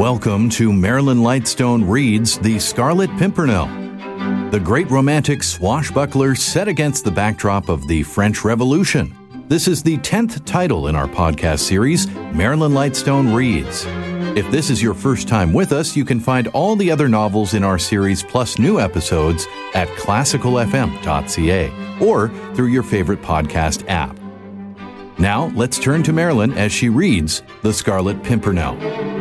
Welcome to Marilyn Lightstone Reads The Scarlet Pimpernel, the great romantic swashbuckler set against the backdrop of the French Revolution. This is the 10th title in our podcast series, Marilyn Lightstone Reads. If this is your first time with us, you can find all the other novels in our series plus new episodes at classicalfm.ca or through your favorite podcast app. Now, let's turn to Marilyn as she reads The Scarlet Pimpernel.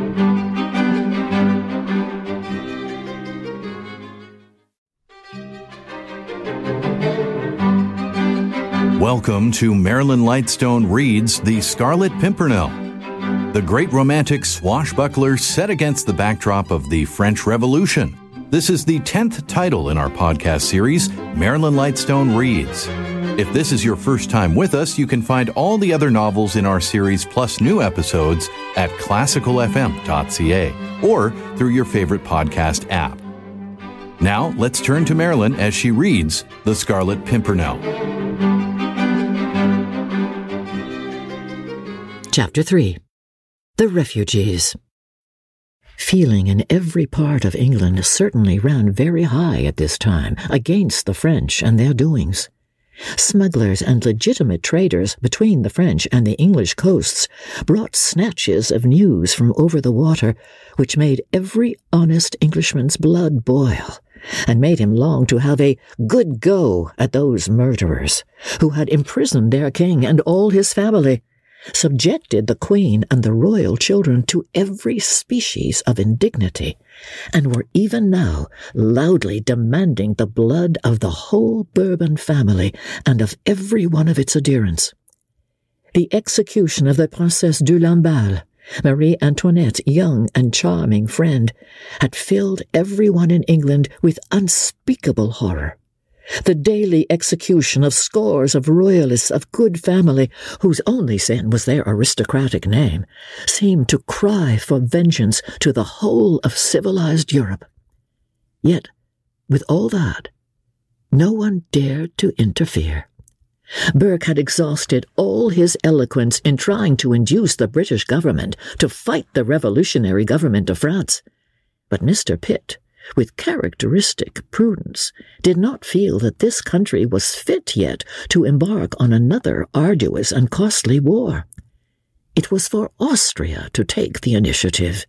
Welcome to Marilyn Lightstone Reads The Scarlet Pimpernel, the great romantic swashbuckler set against the backdrop of the French Revolution. This is the 10th title in our podcast series, Marilyn Lightstone Reads. If this is your first time with us, you can find all the other novels in our series plus new episodes at classicalfm.ca or through your favorite podcast app. Now, let's turn to Marilyn as she reads The Scarlet Pimpernel. Chapter 3 The Refugees. Feeling in every part of England certainly ran very high at this time against the French and their doings. Smugglers and legitimate traders between the French and the English coasts brought snatches of news from over the water which made every honest Englishman's blood boil and made him long to have a good go at those murderers who had imprisoned their king and all his family subjected the queen and the royal children to every species of indignity, and were even now loudly demanding the blood of the whole Bourbon family and of every one of its adherents. The execution of the Princesse de Lamballe, Marie Antoinette's young and charming friend, had filled every one in England with unspeakable horror the daily execution of scores of royalists of good family, whose only sin was their aristocratic name, seemed to cry for vengeance to the whole of civilized Europe. Yet, with all that, no one dared to interfere. Burke had exhausted all his eloquence in trying to induce the British government to fight the revolutionary government of France. But Mr. Pitt, with characteristic prudence, did not feel that this country was fit yet to embark on another arduous and costly war. It was for Austria to take the initiative.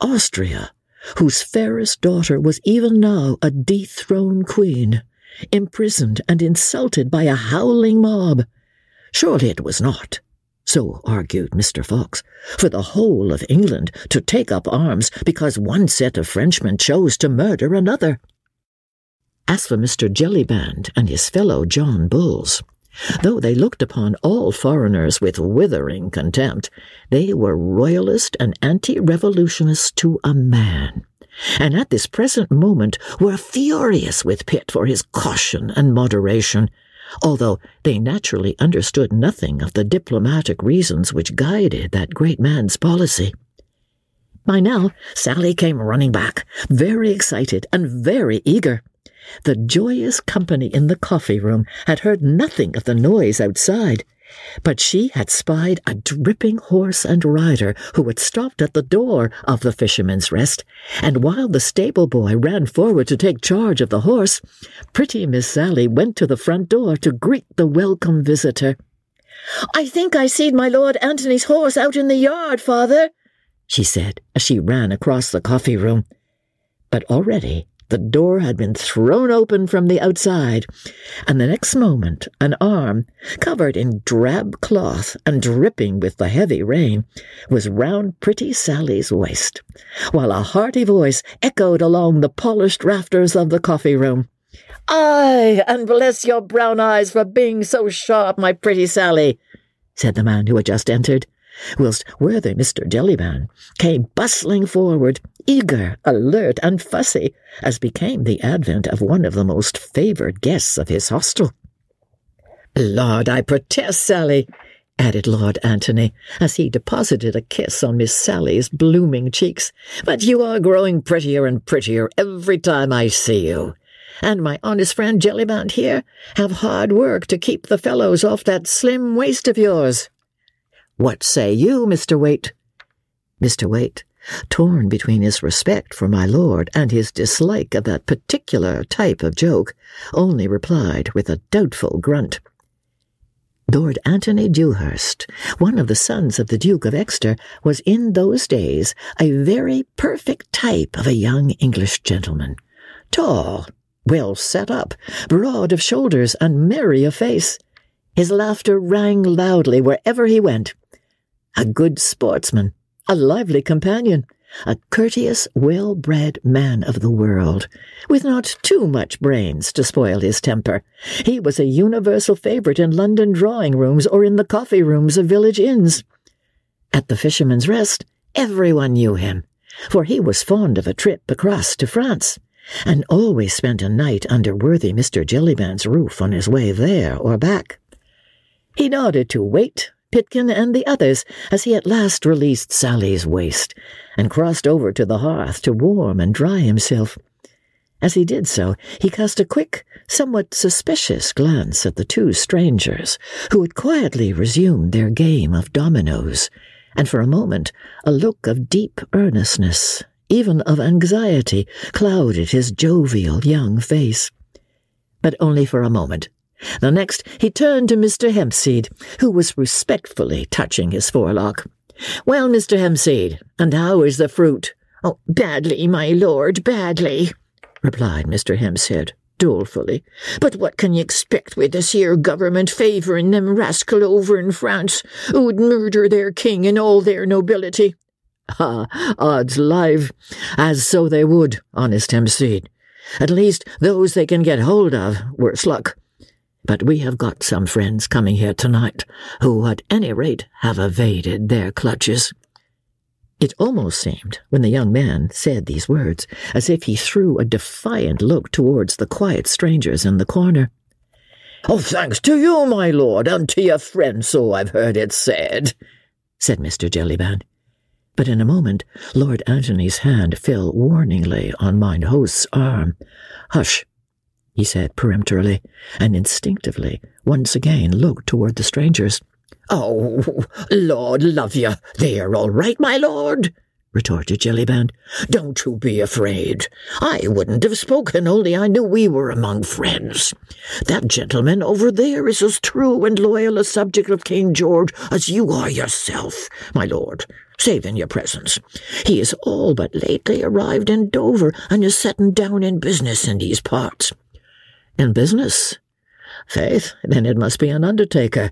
Austria, whose fairest daughter was even now a dethroned queen, imprisoned and insulted by a howling mob. Surely it was not so argued Mr. Fox, for the whole of England to take up arms because one set of Frenchmen chose to murder another. As for Mr. Jellyband and his fellow John Bulls, though they looked upon all foreigners with withering contempt, they were royalist and anti-revolutionists to a man, and at this present moment were furious with Pitt for his caution and moderation, although they naturally understood nothing of the diplomatic reasons which guided that great man's policy. By now, Sally came running back, very excited and very eager. The joyous company in the coffee room had heard nothing of the noise outside, but she had spied a dripping horse and rider who had stopped at the door of the fisherman's rest, and while the stable boy ran forward to take charge of the horse, pretty Miss Sally went to the front door to greet the welcome visitor. I think I seed my Lord Antony's horse out in the yard, father, she said as she ran across the coffee room. But already the door had been thrown open from the outside, and the next moment an arm, covered in drab cloth and dripping with the heavy rain, was round pretty Sally's waist, while a hearty voice echoed along the polished rafters of the coffee room. Ay, and bless your brown eyes for being so sharp, my pretty Sally, said the man who had just entered whilst worthy Mr. Jellyband came bustling forward, eager, alert, and fussy, as became the advent of one of the most favoured guests of his hostel. Lord, I protest, Sally, added Lord Antony, as he deposited a kiss on Miss Sally's blooming cheeks, but you are growing prettier and prettier every time I see you. And my honest friend Jellyband here have hard work to keep the fellows off that slim waist of yours. What say you, Mr. Waite? Mr. Waite, torn between his respect for my lord and his dislike of that particular type of joke, only replied with a doubtful grunt. Lord Antony Dewhurst, one of the sons of the Duke of Exeter, was in those days a very perfect type of a young English gentleman. Tall, well set up, broad of shoulders, and merry of face. His laughter rang loudly wherever he went. A good sportsman, a lively companion, a courteous, well-bred man of the world, with not too much brains to spoil his temper. He was a universal favourite in London drawing-rooms or in the coffee-rooms of village inns. At the Fisherman's Rest, everyone knew him, for he was fond of a trip across to France and always spent a night under worthy Mr. Jellyband's roof on his way there or back. He nodded to Waite, Pitkin, and the others as he at last released Sally's waist and crossed over to the hearth to warm and dry himself. As he did so, he cast a quick, somewhat suspicious glance at the two strangers, who had quietly resumed their game of dominoes, and for a moment a look of deep earnestness even of anxiety, clouded his jovial young face. But only for a moment. The next, he turned to Mr. Hempseed, who was respectfully touching his forelock. Well, Mr. Hempseed, and how is the fruit? Oh, badly, my lord, badly, replied Mr. Hempseed dolefully. But what can you expect with this here government favouring them rascal over in France, who'd murder their king and all their nobility? Ah, odds live, as so they would, honest Hempseed. At least those they can get hold of, worse luck. But we have got some friends coming here tonight who, at any rate, have evaded their clutches. It almost seemed, when the young man said these words, as if he threw a defiant look towards the quiet strangers in the corner. Oh, thanks to you, my lord, and to your friends, so I've heard it said, said Mr. Jellyband. But in a moment, Lord Antony's hand fell warningly on mine host's arm. Hush, he said peremptorily, and instinctively once again looked toward the strangers. Oh, Lord love you, they're all right, my lord, retorted Jellyband. Don't you be afraid. I wouldn't have spoken, only I knew we were among friends. That gentleman over there is as true and loyal a subject of King George as you are yourself, my lord, save in your presence. He is all but lately arrived in Dover, and is setting down in business in these parts. In business? Faith, then it must be an undertaker,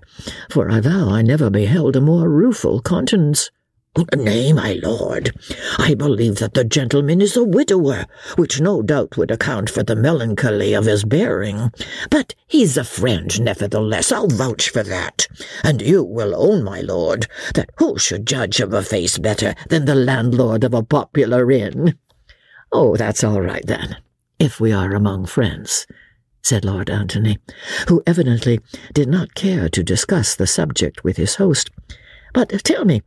for I vow I never beheld a more rueful countenance. Nay, my lord, I believe that the gentleman is a widower, which no doubt would account for the melancholy of his bearing. But he's a friend, nevertheless, I'll vouch for that. And you will own, my lord, that who should judge of a face better than the landlord of a popular inn? Oh, that's all right, then, if we are among friends, said Lord Antony, who evidently did not care to discuss the subject with his host. But tell me,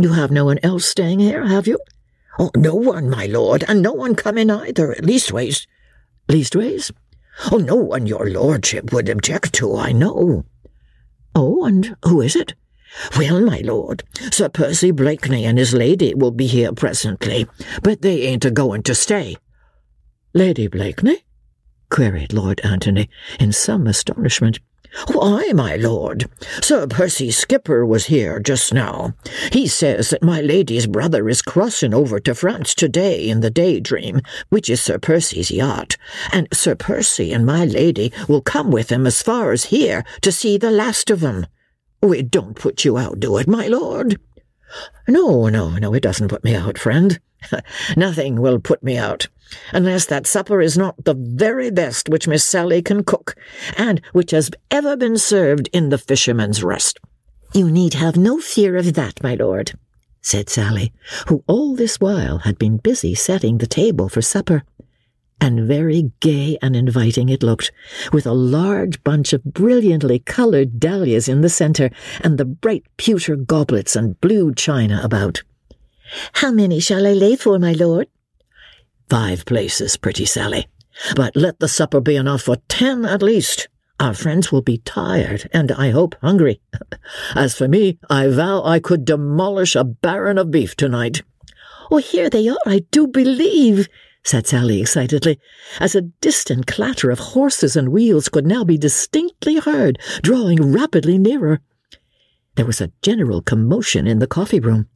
you have no one else staying here, have you? Oh, no one, my lord, and no one coming either, leastways. Leastways? Oh, no one your lordship would object to, I know. Oh, and who is it? Well, my lord, Sir Percy Blakeney and his lady will be here presently, but they ain't a-going to stay. Lady Blakeney? Queried Lord Antony in some astonishment. Why, my lord, Sir Percy Skipper was here just now. He says that my lady's brother is crossing over to France today in the Daydream, which is Sir Percy's yacht, and Sir Percy and my lady will come with him as far as here to see the last of him. It don't put you out, do it, my lord? No, no, no, it doesn't put me out, friend. Nothing will put me out, unless that supper is not the very best which Miss Sally can cook, and which has ever been served in the Fisherman's Rest. You need have no fear of that, my lord, said Sally, who all this while had been busy setting the table for supper. And very gay and inviting it looked, with a large bunch of brilliantly coloured dahlias in the centre, and the bright pewter goblets and blue china about. How many shall I lay for, my lord? Five places, pretty Sally. But let the supper be enough for ten at least. Our friends will be tired, and I hope hungry. As for me, I vow I could demolish a baron of beef tonight. Oh, here they are, I do believe, said Sally excitedly, as a distant clatter of horses and wheels could now be distinctly heard, drawing rapidly nearer. There was a general commotion in the coffee room.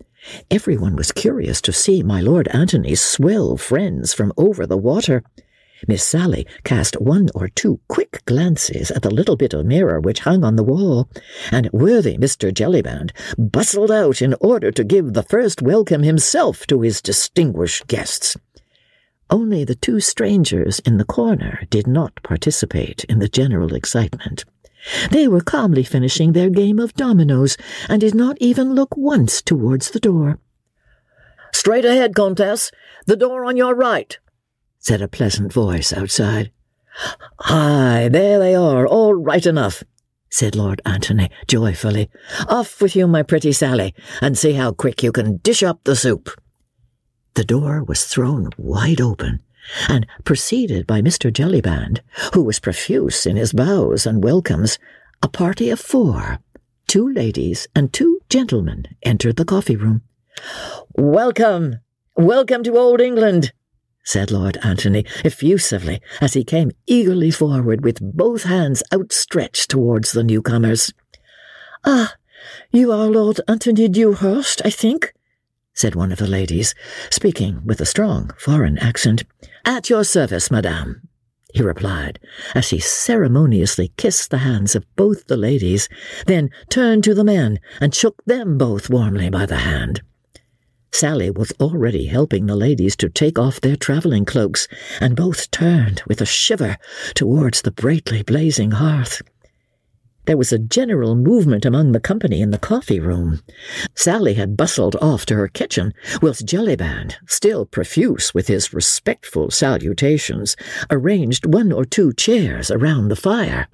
Everyone was curious to see my Lord Antony's swell friends from over the water. Miss Sally cast one or two quick glances at the little bit of mirror which hung on the wall, and worthy Mr. Jellyband bustled out in order to give the first welcome himself to his distinguished guests. Only the two strangers in the corner did not participate in the general excitement. They were calmly finishing their game of dominoes, and did not even look once towards the door. Straight ahead, Comtesse. The door on your right, said a pleasant voice outside. Aye, there they are, all right enough, said Lord Antony joyfully. Off with you, my pretty Sally, and see how quick you can dish up the soup. The door was thrown wide open, and preceded by Mr. Jellyband, who was profuse in his bows and welcomes, a party of four, two ladies and two gentlemen, entered the coffee room. Welcome, welcome to Old England, said Lord Antony effusively as he came eagerly forward with both hands outstretched towards the newcomers. Ah, you are Lord Antony Dewhurst, I think, said one of the ladies, speaking with a strong foreign accent. At your service, madame, he replied, as he ceremoniously kissed the hands of both the ladies, then turned to the men and shook them both warmly by the hand. Sally was already helping the ladies to take off their travelling cloaks, and both turned with a shiver towards the brightly blazing hearth. There was a general movement among the company in the coffee room. Sally had bustled off to her kitchen, whilst Jellyband, still profuse with his respectful salutations, arranged one or two chairs around the fire.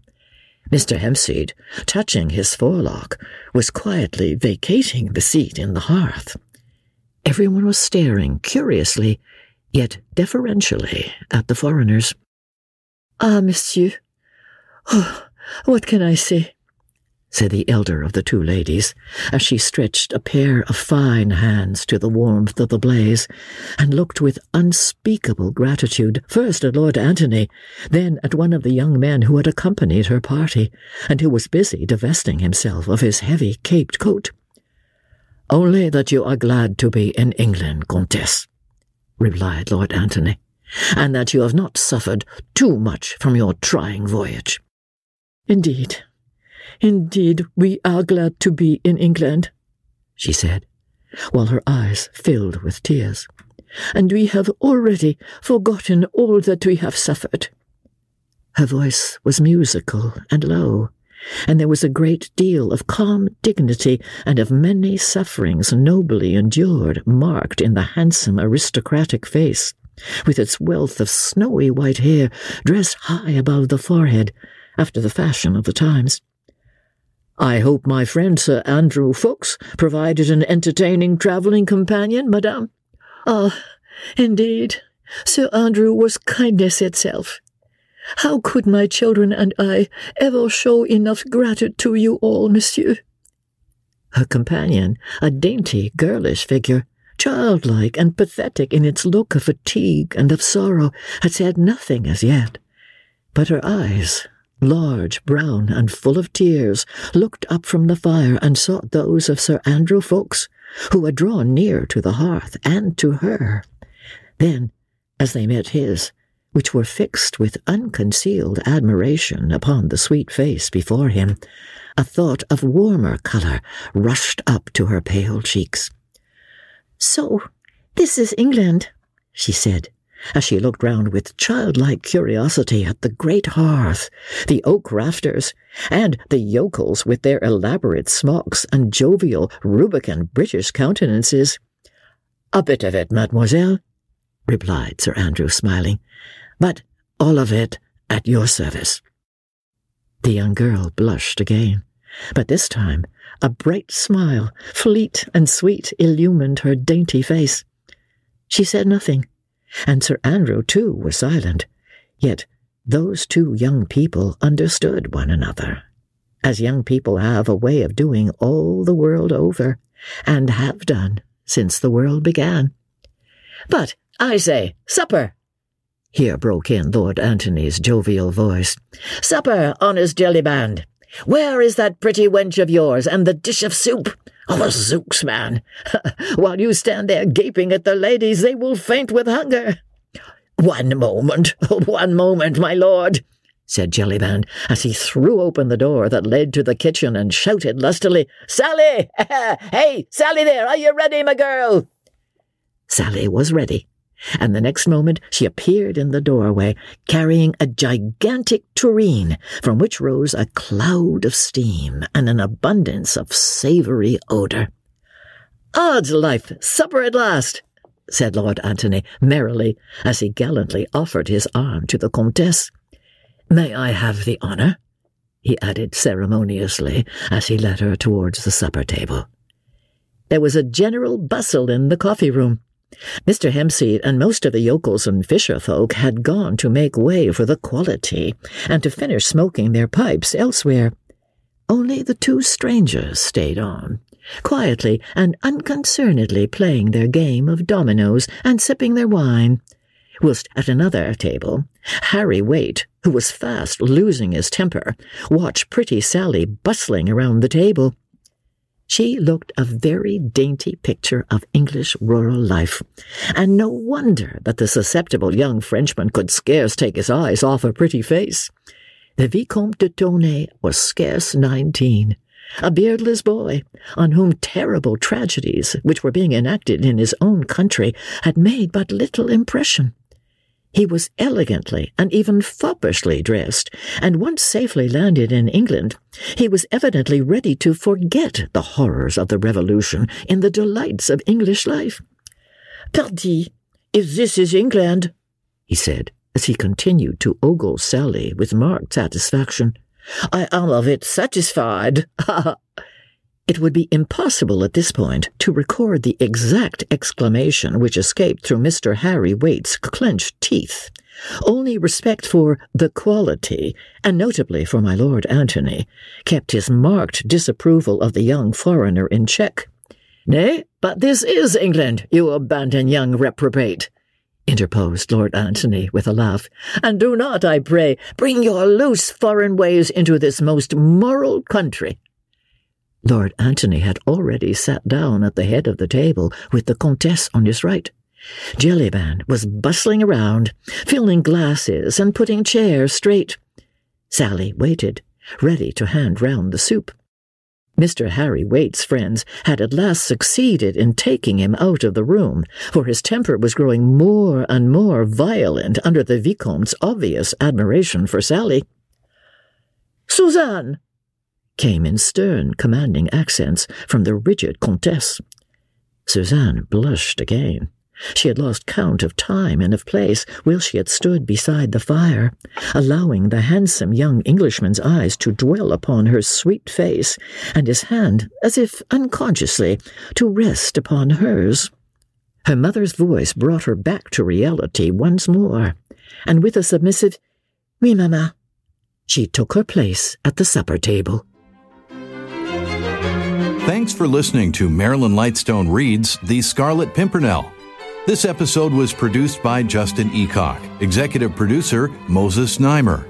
Mr. Hempseed, touching his forelock, was quietly vacating the seat in the hearth. Everyone was staring curiously, yet deferentially, at the foreigners. Ah, monsieur. Oh, what can I say? said the elder of the two ladies, as she stretched a pair of fine hands to the warmth of the blaze, and looked with unspeakable gratitude first at Lord Antony, then at one of the young men who had accompanied her party, and who was busy divesting himself of his heavy caped coat. Only that you are glad to be in England, Comtesse, replied Lord Antony, and that you have not suffered too much from your trying voyage. Indeed, indeed, we are glad to be in England, she said, while her eyes filled with tears, and we have already forgotten all that we have suffered. Her voice was musical and low, and there was a great deal of calm dignity and of many sufferings nobly endured marked in the handsome aristocratic face, with its wealth of snowy white hair dressed high above the forehead, after the fashion of the times. I hope my friend Sir Andrew Ffoulkes provided an entertaining travelling companion, madame? Ah, indeed, Sir Andrew was kindness itself. How could my children and I ever show enough gratitude to you all, monsieur? Her companion, a dainty, girlish figure, childlike and pathetic in its look of fatigue and of sorrow, had said nothing as yet. But her eyes, large, brown, and full of tears, looked up from the fire and sought those of Sir Andrew Ffoulkes, who had drawn near to the hearth and to her. Then, as they met his, which were fixed with unconcealed admiration upon the sweet face before him, a thought of warmer colour rushed up to her pale cheeks. So, this is England, she said, as she looked round with childlike curiosity at the great hearth, the oak rafters, and the yokels with their elaborate smocks and jovial, rubicund British countenances. A bit of it, mademoiselle, replied Sir Andrew, smiling but all of it at your service. The young girl blushed again, but this time a bright smile, fleet and sweet, illumined her dainty face. She said nothing, and Sir Andrew too was silent, yet those two young people understood one another, as young people have a way of doing all the world over, and have done since the world began. But, I say, supper! Here broke in Lord Antony's jovial voice. Supper, honest Jellyband! Where is that pretty wench of yours and the dish of soup? Oh, zooks, man! While you stand there gaping at the ladies, they will faint with hunger. One moment, one moment, my lord, said Jellyband, as he threw open the door that led to the kitchen and shouted lustily, Sally! hey, Sally there, are you ready, my girl? Sally was ready, and the next moment she appeared in the doorway, carrying a gigantic tureen from which rose a cloud of steam and an abundance of savoury odour. Odds life, supper at last, said Lord Antony merrily, as he gallantly offered his arm to the Comtesse. May I have the honour? he added ceremoniously as he led her towards the supper table. There was a general bustle in the coffee room. Mr. Hempseed and most of the yokels and fisher folk had gone to make way for the quality and to finish smoking their pipes elsewhere. Only the two strangers stayed on, quietly and unconcernedly playing their game of dominoes and sipping their wine, whilst at another table, Harry Waite, who was fast losing his temper, watched pretty Sally bustling around the table. She looked a very dainty picture of English rural life, and no wonder that the susceptible young Frenchman could scarce take his eyes off her pretty face. The Vicomte de Tournay was scarce nineteen, a beardless boy, on whom terrible tragedies which were being enacted in his own country had made but little impression. He was elegantly and even foppishly dressed, and once safely landed in England, he was evidently ready to forget the horrors of the Revolution in the delights of English life. Pardi, if this is England, he said, as he continued to ogle Sally with marked satisfaction, I am of it satisfied. It would be impossible at this point to record the exact exclamation which escaped through Mr. Harry Waite's clenched teeth. Only respect for the quality, and notably for my Lord Antony, kept his marked disapproval of the young foreigner in check. Nay, but this is England, you abandoned young reprobate, interposed Lord Antony with a laugh, and do not, I pray, bring your loose foreign ways into this most moral country. Lord Antony had already sat down at the head of the table with the Comtesse on his right. Jellyband was bustling around, filling glasses and putting chairs straight. Sally waited, ready to hand round the soup. Mr. Harry Waite's friends had at last succeeded in taking him out of the room, for his temper was growing more and more violent under the Vicomte's obvious admiration for Sally. Suzanne, came in stern, commanding accents from the rigid Comtesse. Suzanne blushed again. She had lost count of time and of place while she had stood beside the fire, allowing the handsome young Englishman's eyes to dwell upon her sweet face, and his hand, as if unconsciously, to rest upon hers. Her mother's voice brought her back to reality once more, and with a submissive, Oui, Mamma, she took her place at the supper table. Thanks for listening to Marilyn Lightstone Reads The Scarlet Pimpernel. This episode was produced by Justin Eacock, executive producer Moses Znaimer.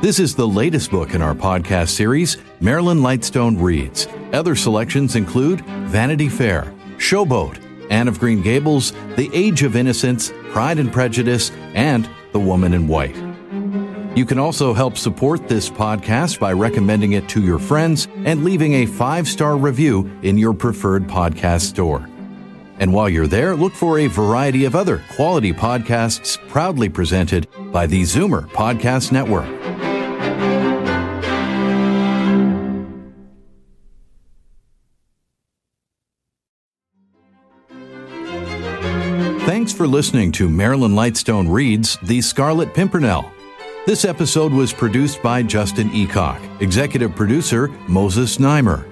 This is the latest book in our podcast series, Marilyn Lightstone Reads. Other selections include Vanity Fair, Showboat, Anne of Green Gables, The Age of Innocence, Pride and Prejudice, and The Woman in White. You can also help support this podcast by recommending it to your friends and leaving a five star review in your preferred podcast store. And while you're there, look for a variety of other quality podcasts proudly presented by the Zoomer Podcast Network. Thanks for listening to Marilyn Lightstone Reads The Scarlet Pimpernel. This episode was produced by Justin Eacock, executive producer Moses Znaimer.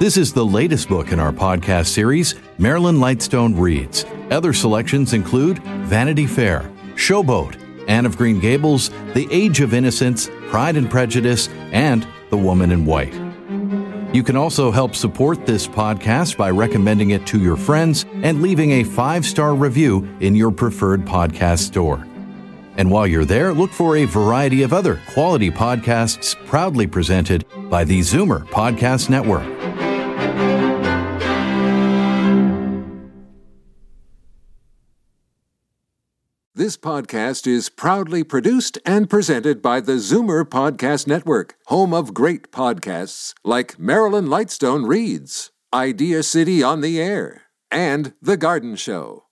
This is the latest book in our podcast series, Marilyn Lightstone Reads. Other selections include Vanity Fair, Showboat, Anne of Green Gables, The Age of Innocence, Pride and Prejudice, and The Woman in White. You can also help support this podcast by recommending it to your friends and leaving a five star review in your preferred podcast store. And while you're there, look for a variety of other quality podcasts proudly presented by the Zoomer Podcast Network. This podcast is proudly produced and presented by the Zoomer Podcast Network, home of great podcasts like Marilyn Lightstone Reads, Idea City on the Air, and The Garden Show.